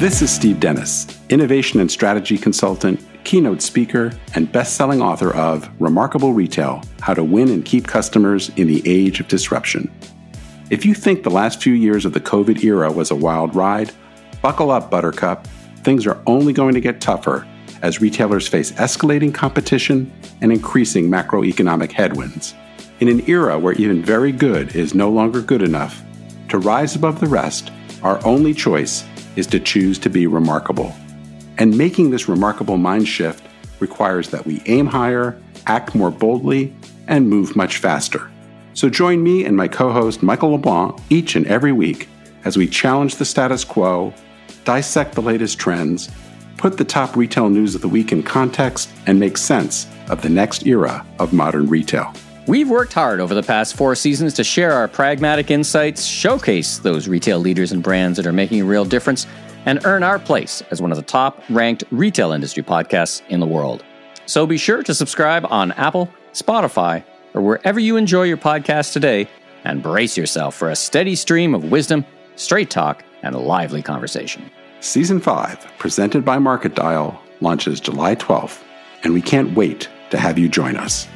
This is Steve Dennis, innovation and strategy consultant, keynote speaker, and best selling author of Remarkable Retail How to Win and Keep Customers in the Age of Disruption. If you think the last few years of the COVID era was a wild ride, buckle up, Buttercup. Things are only going to get tougher as retailers face escalating competition and increasing macroeconomic headwinds. In an era where even very good is no longer good enough, to rise above the rest, our only choice is to choose to be remarkable. And making this remarkable mind shift requires that we aim higher, act more boldly, and move much faster. So join me and my co host Michael LeBlanc each and every week as we challenge the status quo, dissect the latest trends, put the top retail news of the week in context, and make sense of the next era of modern retail. We've worked hard over the past four seasons to share our pragmatic insights, showcase those retail leaders and brands that are making a real difference, and earn our place as one of the top ranked retail industry podcasts in the world. So be sure to subscribe on Apple, Spotify, or wherever you enjoy your podcast today, and brace yourself for a steady stream of wisdom, straight talk, and lively conversation. Season 5, presented by Market Dial, launches July 12th, and we can't wait to have you join us.